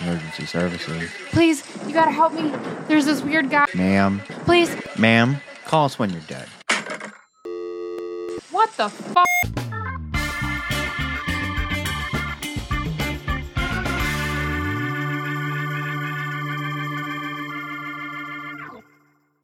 Emergency services. Please, you gotta help me. There's this weird guy. Ma'am. Please. Ma'am, call us when you're dead. What the fuck?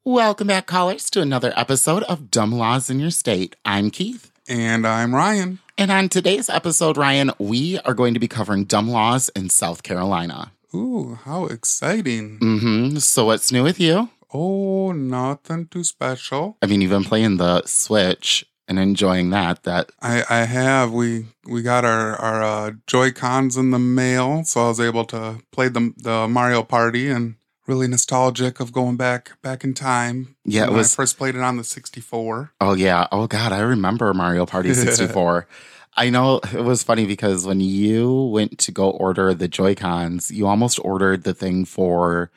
Welcome back, callers, to another episode of Dumb Laws in Your State. I'm Keith. And I'm Ryan. And on today's episode, Ryan, we are going to be covering dumb laws in South Carolina. Ooh, how exciting. Mm-hmm. So what's new with you? Oh, nothing too special. I mean, you've been playing the Switch and enjoying that. That I, I have. We we got our, our uh, Joy Cons in the mail, so I was able to play the the Mario Party and really nostalgic of going back back in time. Yeah, it when was- I first played it on the 64. Oh yeah. Oh god, I remember Mario Party 64. I know it was funny because when you went to go order the Joy-Cons, you almost ordered the thing for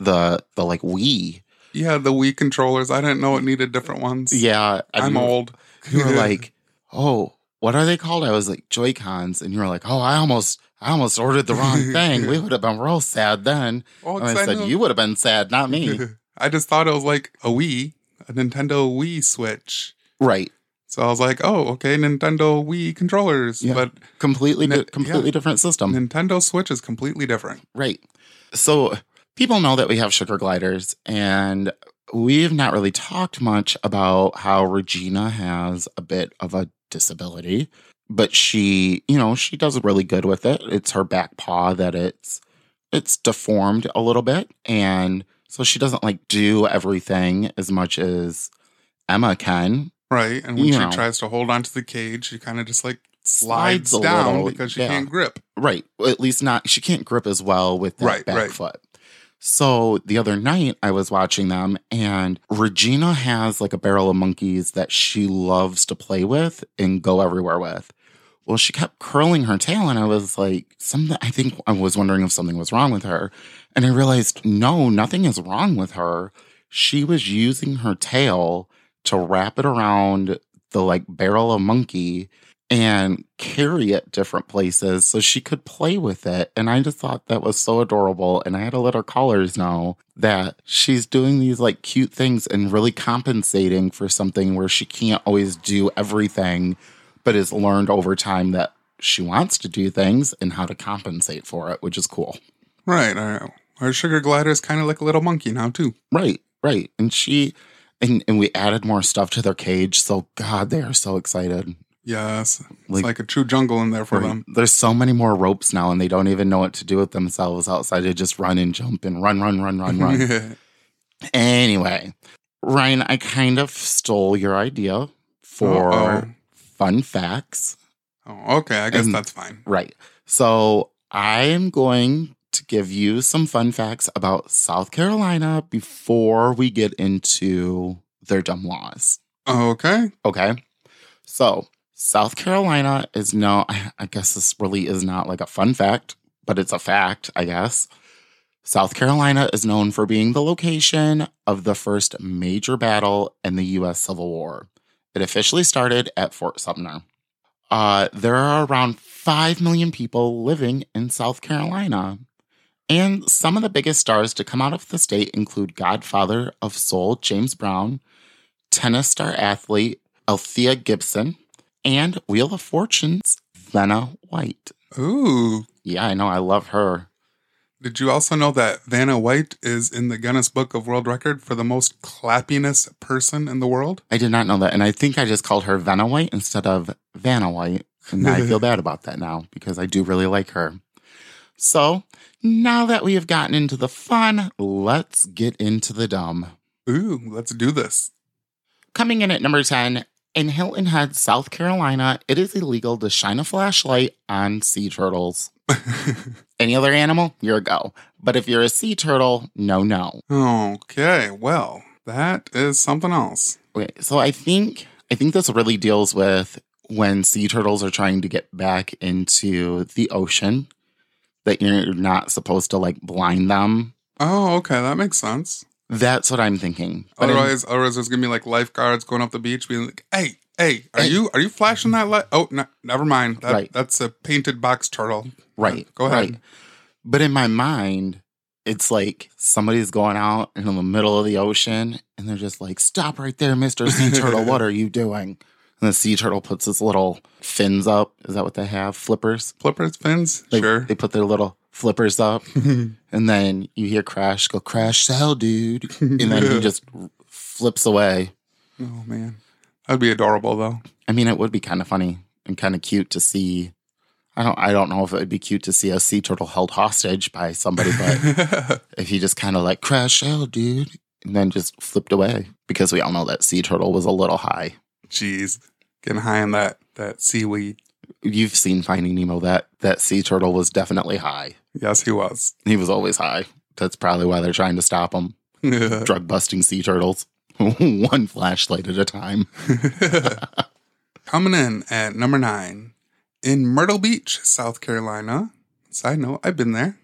the the like Wii. Yeah, the Wii controllers. I didn't know it needed different ones. Yeah. and I'm old. You were like, "Oh, what are they called?" I was like, "Joy-Cons." And you were like, "Oh, I almost I almost ordered the wrong thing. We would have been real sad then." oh, And I said, know- "You would have been sad, not me." I just thought it was like a Wii, a Nintendo Wii Switch. right. So I was like, oh, okay, Nintendo Wii controllers. Yeah. But Completely Ni- completely yeah. different system. Nintendo Switch is completely different. Right. So people know that we have sugar gliders, and we've not really talked much about how Regina has a bit of a disability, but she, you know, she does really good with it. It's her back paw that it's it's deformed a little bit, and so she doesn't like do everything as much as Emma can. Right. And when You she know. tries to hold onto the cage, she kind of just like Slides slides, down little, because she yeah. can't grip. Right. At least not, she can't grip as well with that Right, back right. foot. So the other night I was watching them and Regina has like a barrel of monkeys that she loves to play with and go everywhere with. Well, she kept curling her tail and I was like, something, I think I was wondering if something was wrong with her. And I realized, no, nothing is wrong with her. She was using her tail to wrap it around the like barrel of monkey and carry it different places so she could play with it. And I just thought that was so adorable. And I had to let her callers know that she's doing these like cute things and really compensating for something where she can't always do everything, but has learned over time that she wants to do things and how to compensate for it, which is cool. Right. Our, our sugar glider is kind of like a little monkey now, too. Right, right. And she and, and we added more stuff to their cage. So God, they are so excited. Yes. It's Like- like, a true jungle in there for Right. them. There's so many more ropes now, and they don't even know what to do with themselves outside to just run and jump and run, run, run, run, run. anyway, Ryan, I kind of stole your idea for Uh-oh. Fun facts. oh, okay. I guess And- that's fine. Right. So I am going to give you some fun facts about South Carolina before we get into their dumb laws. Okay. Okay. So, South Carolina is no, I guess this really is not like a fun fact, but it's a fact, I guess. South Carolina is known for being the location of the first major battle in the U.S. Civil War. It officially started at Fort Sumter. Uh, there are around 5 million people living in South Carolina. And some of the biggest stars to come out of the state include Godfather of Soul, James Brown, tennis star athlete Althea Gibson, and Wheel of Fortune's Vanna White. Ooh. Yeah, I know. I love her. Did you also know that Vanna White is in the Guinness Book of World Record for the most clappiness person in the world? I did not know that. And I think I just called her Vanna White instead of Vanna White. And I feel bad about that now because I do really like her. So now that we have gotten into the fun, let's get into the dumb. Ooh, let's do this. Coming in at number 10, in Hilton Head, South Carolina, it is illegal to shine a flashlight on sea turtles. Any other animal, you're a go. But if you're a sea turtle, no, no. okay, well, that is something else. Okay, so I think I think this really deals with when sea turtles are trying to get back into the ocean that you're not supposed to like blind them. Oh, okay, that makes sense. That's what I'm thinking. But in- Otherwise, otherwise, there's gonna be like lifeguards going up the beach, being like, "Hey, hey, are Hey. you are you flashing that light? Oh, no, never mind. That, Right. That's a painted box turtle. Right, Go ahead. right. But in my mind, it's like somebody's going out in the middle of the ocean and they're just like, stop right there, Mr. Sea Turtle. What are you doing? And the sea turtle puts his little fins up. Is that what they have? Flippers? Flippers, fins? They, sure. They put their little flippers up. and then you hear Crush go, Crash, sell, dude. And then he just flips away. oh, man. That'd be adorable, though. I mean, it would be kind of funny and kind of cute to see. I don't. I don't know if it would be cute to see a sea turtle held hostage by somebody, but if he just kind of like crash out, dude, and then just flipped away because we all know that sea turtle was a little high. Jeez. Getting high on that, that seaweed. You've seen Finding Nemo. That that sea turtle was definitely high. Yes, he was. He was always high. That's probably why they're trying to stop him. Drug busting sea turtles, one flashlight at a time. Coming in at number nine in Myrtle Beach, South Carolina. Side note, I've been there.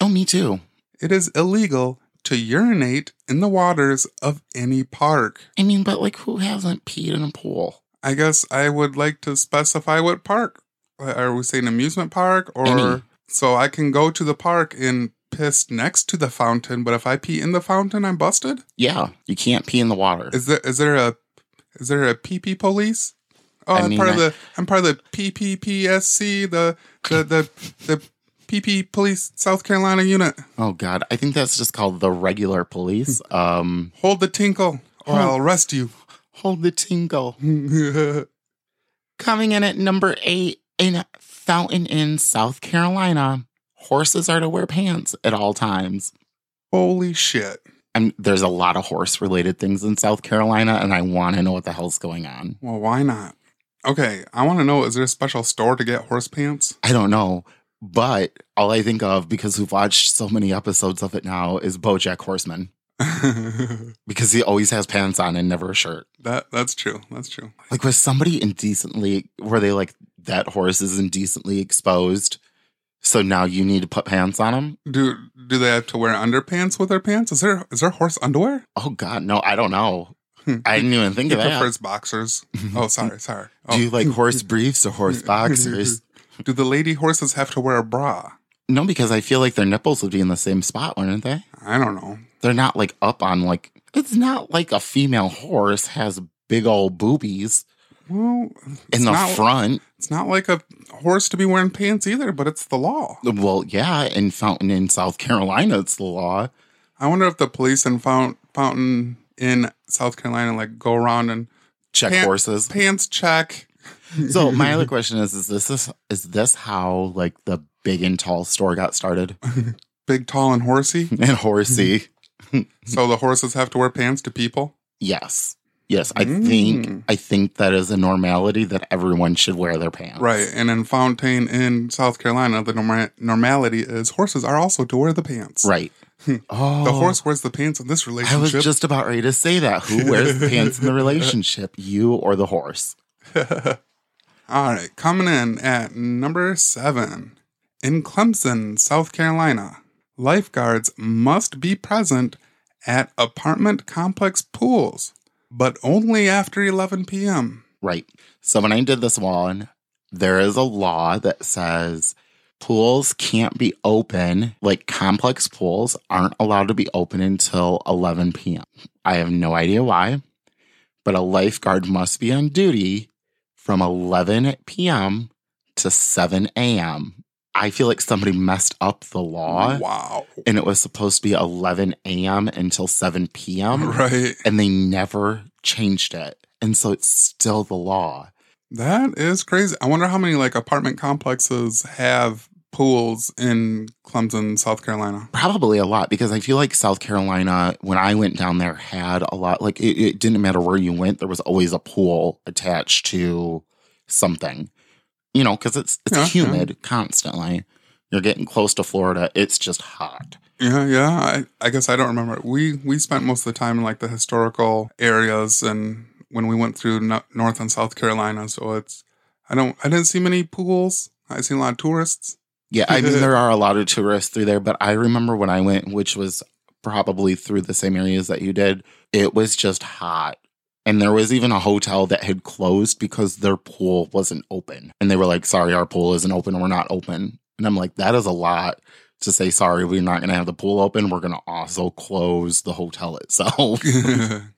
Oh, me too. It is illegal to urinate in the waters of any park. I mean, but like, who hasn't peed in a pool? I guess I would like to specify what park. Uh, Are we saying amusement park or Any. so I can go to the park and piss next to the fountain, but if I pee in the fountain, I'm busted? Yeah, you can't pee in the water. Is there is there a is there a PP police? Oh, I I'm mean, part of the I'm part of the PPPSC, the the the the PP Police South Carolina unit. Oh God, I think that's just called the regular police. Um, Hold the tinkle, or I'll arrest you. hold the tinkle. Coming in at number eight in Fountain Inn, South Carolina. Horses are to wear pants at all times. Holy shit! And there's a lot of horse related things in South Carolina, and I want to know what the hell's going on. Well, why not? Okay, I want to know: is there a special store to get horse pants? I don't know, but all I think of because we've watched so many episodes of it now is BoJack Horseman because he always has pants on and never a shirt. that that's true. That's true. Like was somebody indecently were they like that horse is indecently exposed? So now you need to put pants on him? Do do they have to wear underpants with their pants? Is there is there horse underwear? Oh God, no, I don't know. I didn't even think He of that. prefers boxers. Oh, sorry, sorry. Oh. Do you like oh. horse briefs or horse boxers? Do the lady horses have to wear a bra? No, because I feel like their nipples would be in the same spot, wouldn't they? I don't know. They're not like up on like it's not like a female horse has big old boobies Well, in the not, front. It's not like a horse to be wearing pants either, but it's the law. Well, yeah, in Fountain Inn South Carolina, it's the law. I wonder if the police in Fount, Fountain in South Carolina like go around and Check Pant- horses. pants check. So my other question is: Is this is, is this how like the big and tall store got started? Big, tall, and horsey. And horsey, so the horses have to wear pants to people. yes, yes. I Mm. think I think that is a normality that everyone should wear their pants. Right. And in Fountain Inn South Carolina, the norma- normality is horses are also to wear the pants. Right. Oh, The horse wears the pants in this relationship. I was just about ready to say that. Who wears the pants in the relationship, you or the horse? All right, coming in at number seven. In Clemson, South Carolina, lifeguards must be present at apartment complex pools, but only after 11 p.m. Right. So when I did this one, there is a law that says pools can't be open, like complex pools aren't allowed to be open until 11 p.m. I have no idea why, but a lifeguard must be on duty from 11 p.m. to 7 a.m. I feel like somebody messed up the law Wow. and it was supposed to be 11 a.m. until 7 p.m. Right. and they never changed it. And so it's still the law. That is crazy. I wonder how many like apartment complexes have pools in Clemson, South Carolina. Probably a lot because I feel like South Carolina, when I went down there, had a lot. Like it, it didn't matter where you went, there was always a pool attached to something. You know, because it's it's Yeah, humid constantly. You're getting close to Florida. It's just hot. Yeah, yeah. I, I guess I don't remember. We we spent most of the time in like the historical areas and when we went through no- North and South Carolina. So it's I don't I didn't see many pools. I seen a lot of tourists. Yeah, I mean there are a lot of tourists through there, but I remember when I went, which was probably through the same areas that you did, it was just hot. And there was even a hotel that had closed because their pool wasn't open. And they were like, sorry, our pool isn't open. We're not open. And I'm like, that is a lot to say, sorry, we're not going to have the pool open. We're going to also close the hotel itself.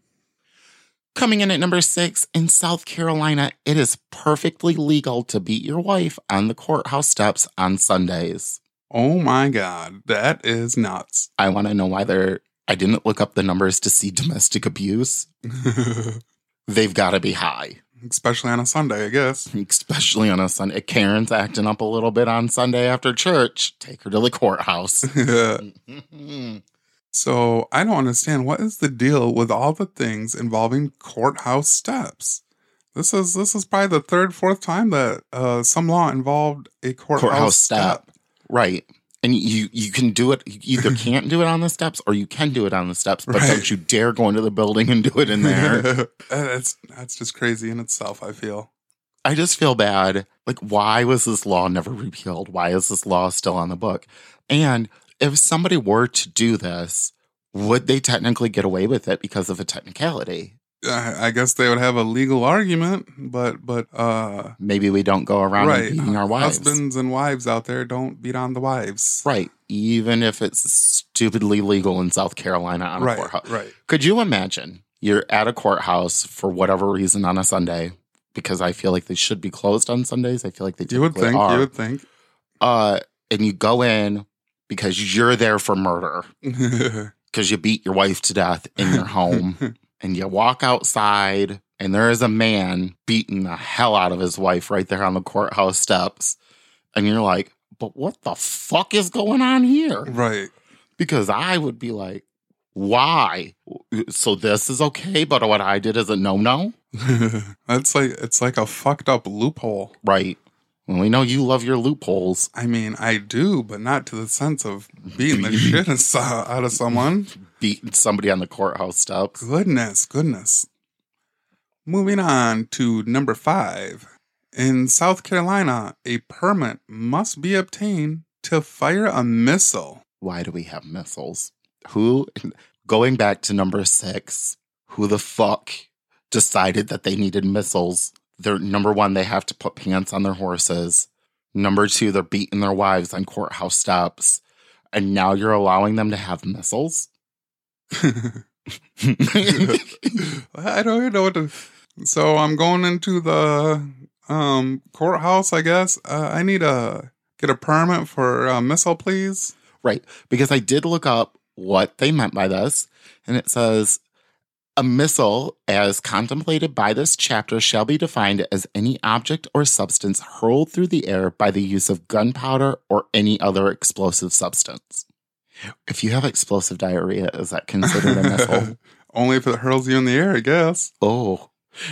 Coming in at number six, in South Carolina, it is perfectly legal to beat your wife on the courthouse steps on Sundays. oh my God. That is nuts. I want to know why they're. I didn't look up the numbers to see domestic abuse. They've got to be high, Especially on a Sunday, I guess. especially on a Sunday. Eh, Karen's acting up a little bit on Sunday after church. Take her to the courthouse. Mm-hmm. So I don't understand what is the deal with all the things involving courthouse steps. This is this is probably the third, fourth time that uh, some law involved a courthouse, Courthouse step. step. right. And you you can do it. You either can't do it on the steps or you can do it on the steps, but Right. don't you dare go into the building and do it in there. that's that's just crazy in itself. I feel. I just feel bad. Like, why was this law never repealed? Why is this law still on the book? And if somebody were to do this, would they technically get away with it because of a technicality? I guess they would have a legal argument, but but uh, Maybe we don't go around right, beating our wives. husbands and wives out there don't beat on the wives. Right. Even if it's stupidly legal in South Carolina on a right, courthouse. right. Could you imagine you're at a courthouse for whatever reason on a Sunday? Because I feel like they should be closed on Sundays. I feel like they You would think. are. You would think. uh, and you go in because you're there for murder because you beat your wife to death in your home, and you walk outside and there is a man beating the hell out of his wife right there on the courthouse steps, and you're like, "But what the fuck is going on here?" right. Because I would be like, "Why? So this is okay, but what I did is a no no." That's like it's like a fucked up loophole. Right. Well, we know you love your loopholes. I mean, I do, but not to the sense of beating the shit out of someone. Beating somebody on the courthouse steps. Goodness, goodness. Moving on to number five. In South Carolina, a permit must be obtained to fire a missile. why do we have missiles? Who, going back to number six, who the fuck decided that they needed missiles? They're number one, they have to put pants on their horses. Number two, they're beating their wives on courthouse steps. And now you're allowing them to have missiles? I don't even know what to. So I'm going into the um, courthouse, I guess. Uh, I need a get a permit for a missile, please. Right. Because I did look up what they meant by this, and it says a missile, as contemplated by this chapter, shall be defined as any object or substance hurled through the air by the use of gunpowder or any other explosive substance. If you have explosive diarrhea, is that considered a missile? Only if it hurls you in the air, I guess. Oh,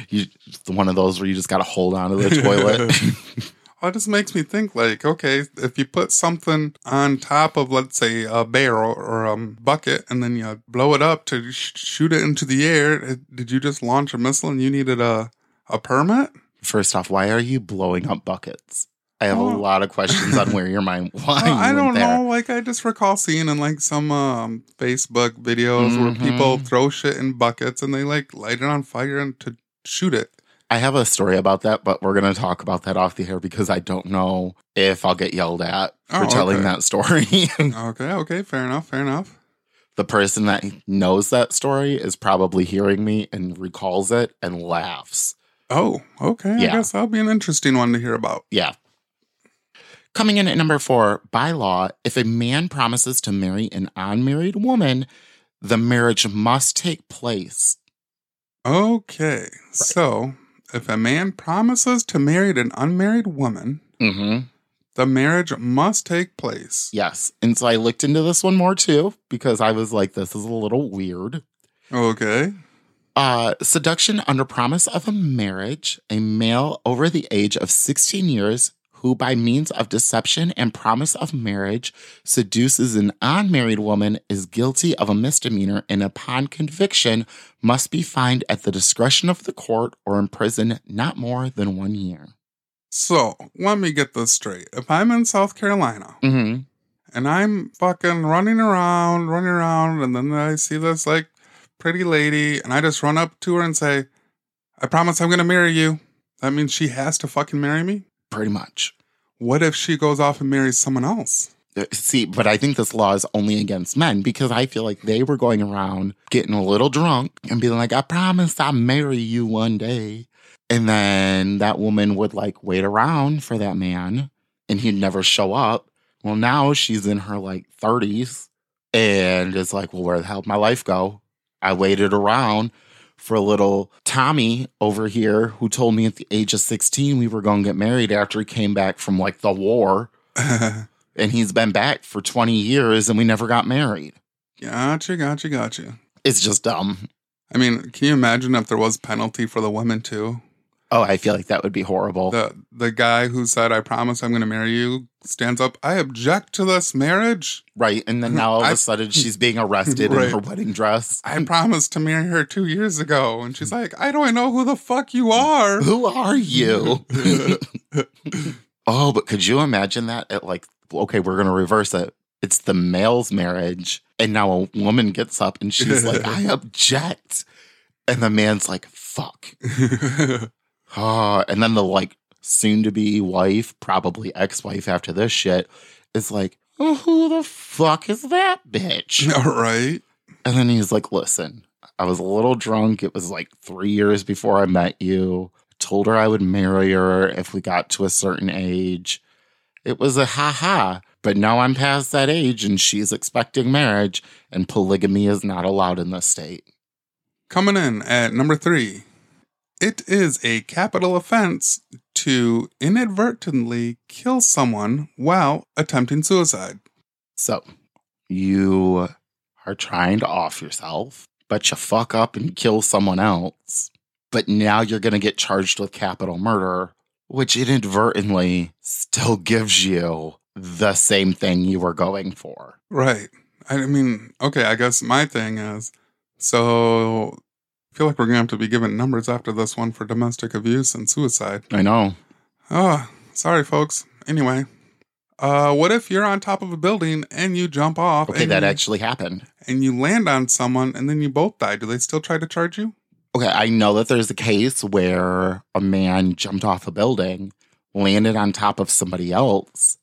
you one of those where you just got to hold on to the toilet. Well, it just makes me think like, okay, if you put something on top of, let's say, a barrel or a bucket, and then you blow it up to sh- shoot it into the air, it- did you just launch a missile and you needed a a permit? First off, why are you blowing up buckets? I have Oh. a lot of questions on where your mind. Why Well, I don't there. know. Like, I just recall seeing in like some um, Facebook videos where Mhm. people throw shit in buckets and they like light it on fire and to shoot it. I have a story about that, but we're going to talk about that off the air because I don't know if I'll get yelled at for Oh, telling okay. that story. Okay, okay, fair enough, fair enough. the person that knows that story is probably hearing me and recalls it and laughs. Oh, okay. Yeah. I guess that'll be an interesting one to hear about. Yeah. Coming in at number four, by law, if a man promises to marry an unmarried woman, the marriage must take place. Okay, so if a man promises to marry an unmarried woman, Mm-hmm. the marriage must take place. Yes. And so I looked into this one more too because I was like, this is a little weird. Okay. Uh, seduction under promise of a marriage, a male over the age of 16 years who, by means of deception and promise of marriage, seduces an unmarried woman is guilty of a misdemeanor and, upon conviction, must be fined at the discretion of the court or imprisoned not more than one year. So let me get this straight. If I'm in South Carolina Mm-hmm. and I'm fucking running around, running around, and then I see this like pretty lady, and I just run up to her and say, I promise I'm gonna marry you. That means she has to fucking marry me? Pretty much. What if she goes off and marries someone else? Uh, See, but I think this law is only against men because I feel like they were going around getting a little drunk and being like, I promise I'll marry you one day. And then that woman would like wait around for that man and he'd never show up. Well, now she's in her like 30s and it's like, well, where the hell did my life go? I waited around for a little Tommy over here who told me at the age of 16 we were going to get married after he came back from like the war. And he's been back for 20 years and we never got married. gotcha, gotcha, gotcha. It's just dumb. I mean, can you imagine if there was penalty for the women too? Oh, I feel like that would be horrible. The the guy who said, "I promise I'm going to marry you," stands up. I object to this marriage. right. And then now all of a sudden she's being arrested Right. in her wedding dress. I promised to marry her two years ago, and she's like, "I don't know who the fuck you are." Who are you? oh, but could you imagine that at like, okay, we're going to reverse it. It's the male's marriage. And now a woman gets up and she's like, I object. And the man's like, fuck. Oh, and then the like soon to be wife, probably ex wife after this shit, is like, oh, who the fuck is that bitch? All right. And then he's like, listen, I was a little drunk. It was like three years before I met you. Told her I would marry her if we got to a certain age. It was a ha ha. But now I'm past that age and she's expecting marriage, and polygamy is not allowed in this state. Coming in at number three, it is a capital offense to inadvertently kill someone while attempting suicide. So you are trying to off yourself, but you fuck up and kill someone else. But now you're going to get charged with capital murder, which inadvertently still gives you the same thing you were going for. Right. I mean, okay, I guess my thing is so I feel like we're going to have to be given numbers after this one for domestic abuse and suicide. I know. Oh, sorry, folks. Anyway, uh, what if you're on top of a building and you jump off Okay, that you, actually happened. and you land on someone and then you both die? Do they still try to charge you? Okay, I know that there's a case where a man jumped off a building, landed on top of somebody else,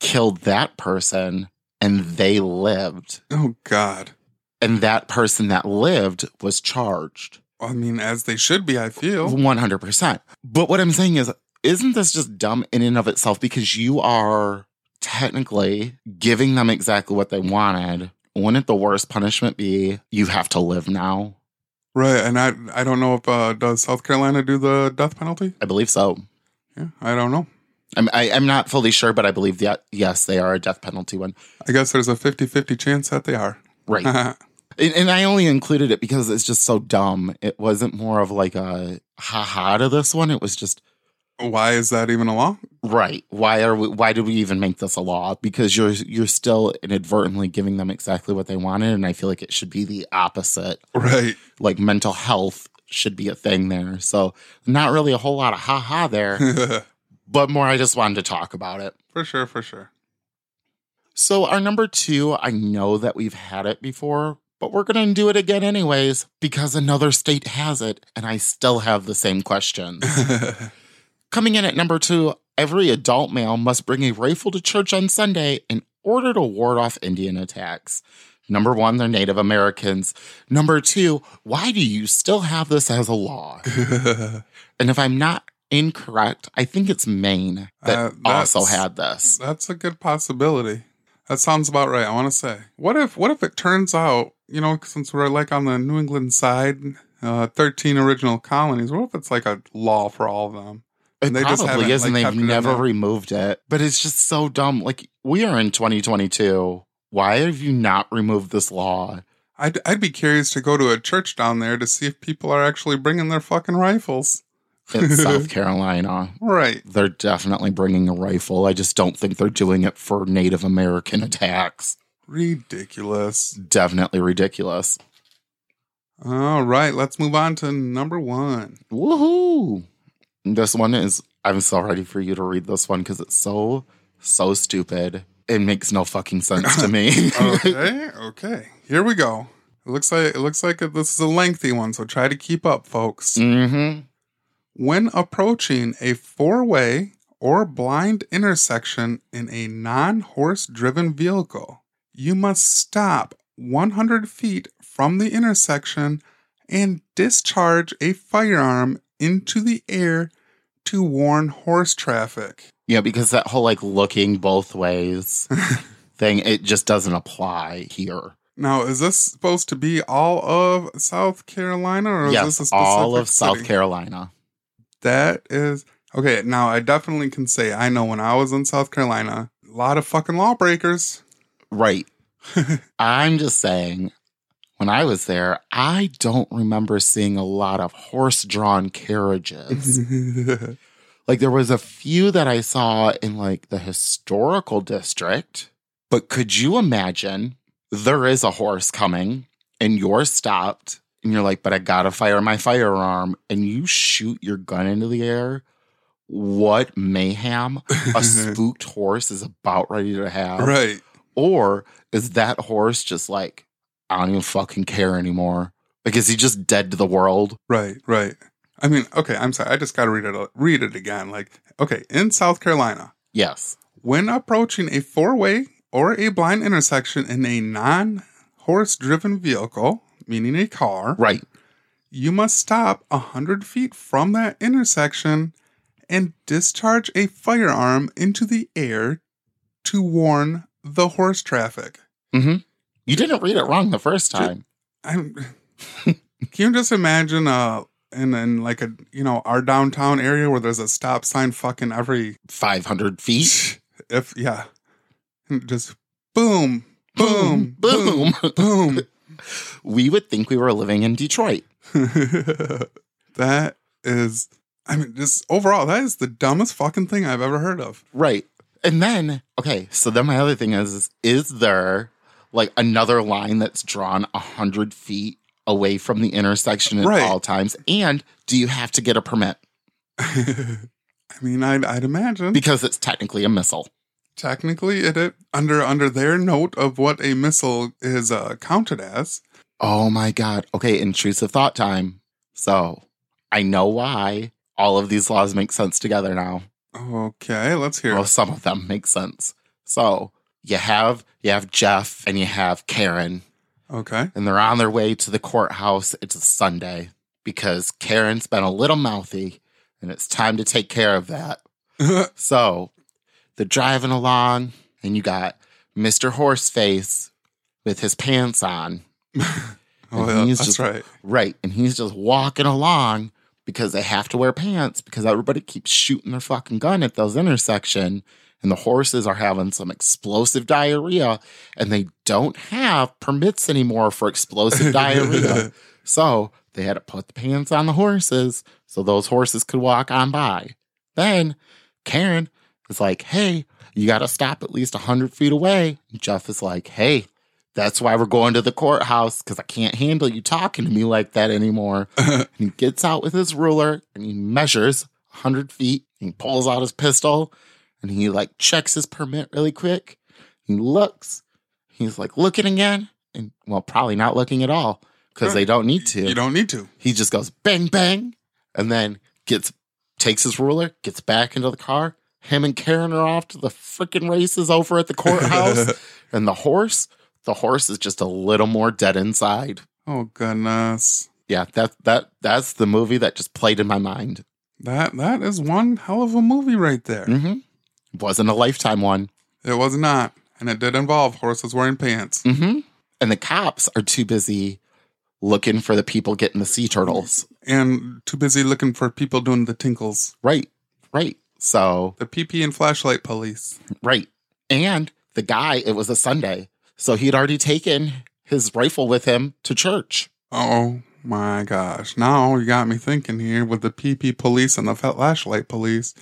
killed that person, and they lived. Oh, God. And that person that lived was charged. I mean, as they should be, I feel. 100%. But what I'm saying is, isn't this just dumb in and of itself? Because you are technically giving them exactly what they wanted. Wouldn't the worst punishment be you have to live now? Right. And I I don't know if, uh, does South Carolina do the death penalty? I believe so. Yeah, I don't know. I'm, I, I'm not fully sure, but I believe that, yes, they are a death penalty one. I guess there's a 50 50 chance that they are. Right. and, and I only included it because it's just so dumb. It wasn't more of like a ha ha to this one. It was just, Why is that even a law? right. Why are we, why did we even make this a law? Because you're, you're still inadvertently giving them exactly what they wanted. And I feel like it should be the opposite. Right. Like mental health should be a thing there. So not really a whole lot of ha ha there, but more I just wanted to talk about it. For sure, for sure. So, our number two, I know that we've had it before, but we're going to do it again anyways because another state has it, and I still have the same questions. Coming in at number two, every adult male must bring a rifle to church on Sunday in order to ward off Indian attacks. Number one, they're Native Americans. Number two, why do you still have this as a law? And if I'm not incorrect, I think it's Maine that Uh, also had this. That's a good possibility. That sounds about right. I want to say, what if, what if it turns out, you know, since we're like on the New England side, uh, thirteen original colonies. What if it's like a law for all of them? It And they just probably is, and like, they've kept it never removed it. But it's just so dumb. Like we are in 2022. Why have you not removed this law? I'd, I'd be curious to go to a church down there to see if people are actually bringing their fucking rifles. In South Carolina? Right. They're definitely bringing a rifle. I just don't think they're doing it for Native American attacks. Ridiculous. Definitely ridiculous. All right, let's move on to number one. Woohoo! This one is. I'm so ready for you to read this one because it's so so stupid. It makes no fucking sense to me. Okay, okay. Here we go. It looks like it looks like this is a lengthy one, so try to keep up, folks. hmm When approaching a four-way or blind intersection in a non horse driven vehicle. You must stop 100 feet from the intersection and discharge a firearm into the air to warn horse traffic. Yeah, because that whole like looking both ways thing, it just doesn't apply here. Now, is this supposed to be all of South Carolina or is yes, this a specific all of South? Carolina. That is okay. Now, I definitely can say I know when I was in South Carolina, a lot of fucking lawbreakers. Right. I'm just saying, when I was there, I don't remember seeing a lot of horse drawn carriages. like, there was a few that I saw in like the historical district. But could you imagine there is a horse coming and you're stopped and you're like, but I gotta fire my firearm and you shoot your gun into the air? What mayhem a spooked horse is about ready to have? right. Or is that horse just like, I don't even fucking care anymore? Like, is he just dead to the world? Right, right. I mean, okay, I'm sorry. I just got to read it read it again. Like, okay, in South Carolina, Yes. when approaching a four-way or a blind intersection in a non-horse driven vehicle, meaning a car, Right. you must stop a 100 feet from that intersection and discharge a firearm into the air to warn the horse traffic. Mm-hmm. You didn't read it wrong the first time. I'm, can you just imagine uh in, in like a you know our downtown area where there's a stop sign fucking every 500 feet. if yeah And just boom boom boom boom. boom we would think we were living in Detroit. that is I mean just overall that is the dumbest fucking thing I've ever heard of. Right. And then, okay, so then my other thing is, is, there like another line that's drawn 100 feet away from the intersection at Right. all times? And do you have to get a permit? I mean I'd, I'd imagine Because it's technically a missile. Technically it, it under under their note of what a missile is uh, counted as. Oh my God. Okay, intrusive thought time. So I know why all of these laws make sense together now. Okay, let's hear. Well, it. some of them make sense. So you have you have Jeff and you have Karen, Okay. and they're on their way to the courthouse. It's a Sunday because Karen's been a little mouthy, and it's time to take care of that. So they're driving along, and you got Mr. Horseface with his pants on. oh, yeah, that's just- right. Right. And he's just walking along because they have to wear pants because everybody keeps shooting their fucking gun at those intersection and the horses are having some explosive diarrhea and they don't have permits anymore for explosive diarrhea. So they had to put the pants on the horses so those horses could walk on by. Then Karen is like, hey, you got to stop at least 100 feet away. And Jeff is like, hey, that's why we're going to the courthouse because I can't handle you talking to me like that anymore. and he gets out with his ruler and he measures 100 feet. He pulls out his pistol and he like checks his permit really quick. He looks. He's like looking again and well, probably not looking at all because Right. they don't need to. You don't need to. He just goes bang bang and then gets takes his ruler, gets back into the car. Him and Karen are off to the freaking races over at the courthouse. and the horse, the horse is just a little more dead inside. oh goodness. Yeah, that that that's the movie that just played in my mind. That that is one hell of a movie right there. hmm Wasn't a lifetime one. It was not, and it did involve horses wearing pants. hmm And the cops are too busy looking for the people getting the sea turtles. And too busy looking for people doing the tinkles. Right, right. So The PP and flashlight police. Right. And the guy, it was a Sunday. So he'd already taken his rifle with him to church. Oh my gosh! Now you got me thinking here with the PP police and the flashlight police.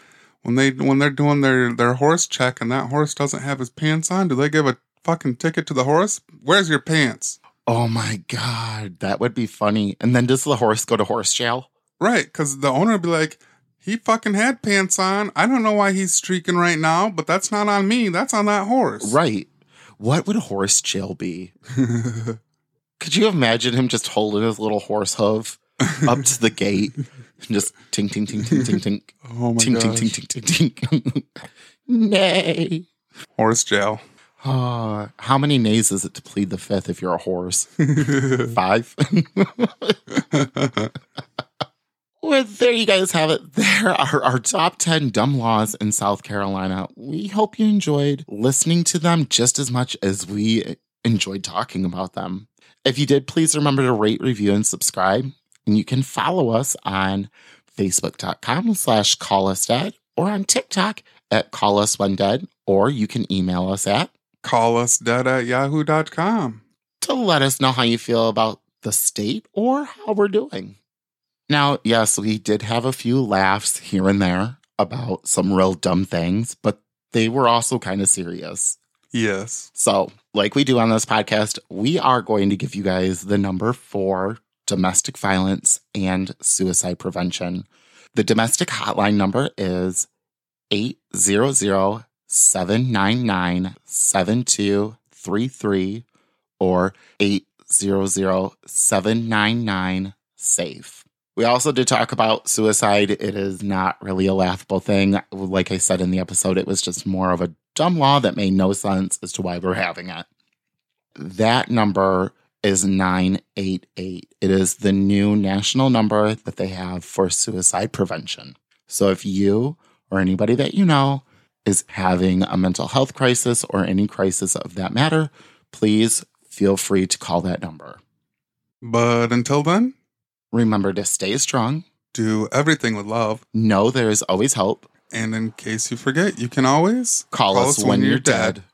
When they when they're doing their their horse check and that horse doesn't have his pants on, do they give a fucking ticket to the horse? Where's your pants? Oh my God. That would be funny. And then does the horse go to horse jail? Right, because the owner would be like, he fucking had pants on. I don't know why he's streaking right now, but that's not on me. That's on that horse. Right. What would horse jail be? Could you imagine him just holding his little horse hoof up to the gate and Just tink, tink, tink, tink, tink, tink. Oh my Tink, gosh. tink, tink, tink, tink, tink. Nay. Horse jail. Uh, how many nays is it to plead the fifth if you're a horse? Five? Well, there you guys have it. There are our top 10 dumb laws in South Carolina. We hope you enjoyed listening to them just as much as we enjoyed talking about them. If you did, please remember to rate, review, and subscribe. And you can follow us on facebook.com slash call us dead or on TikTok at call us when dead, or you can email us at Call us dead at yahoo.com. to let us know how you feel about the state or how we're doing. Now, yes, we did have a few laughs here and there about some real dumb things, but they were also kind of serious. Yes. So, like we do on this podcast, we are going to give you guys the number for domestic violence and suicide prevention. The domestic hotline number is 800 799 7233 or 800 799 SAFE. We also did talk about suicide. It is not really a laughable thing. Like I said in the episode, it was just more of a dumb law that made no sense as to why we're having it. That number is 988. It is the new national number that they have for suicide prevention. So if you or anybody that you know is having a mental health crisis or any crisis of that matter, please feel free to call that number. But until then, Remember to stay strong. do everything with love. Know there is always hope. And in case you forget, you can always Call, us, when, you're dead.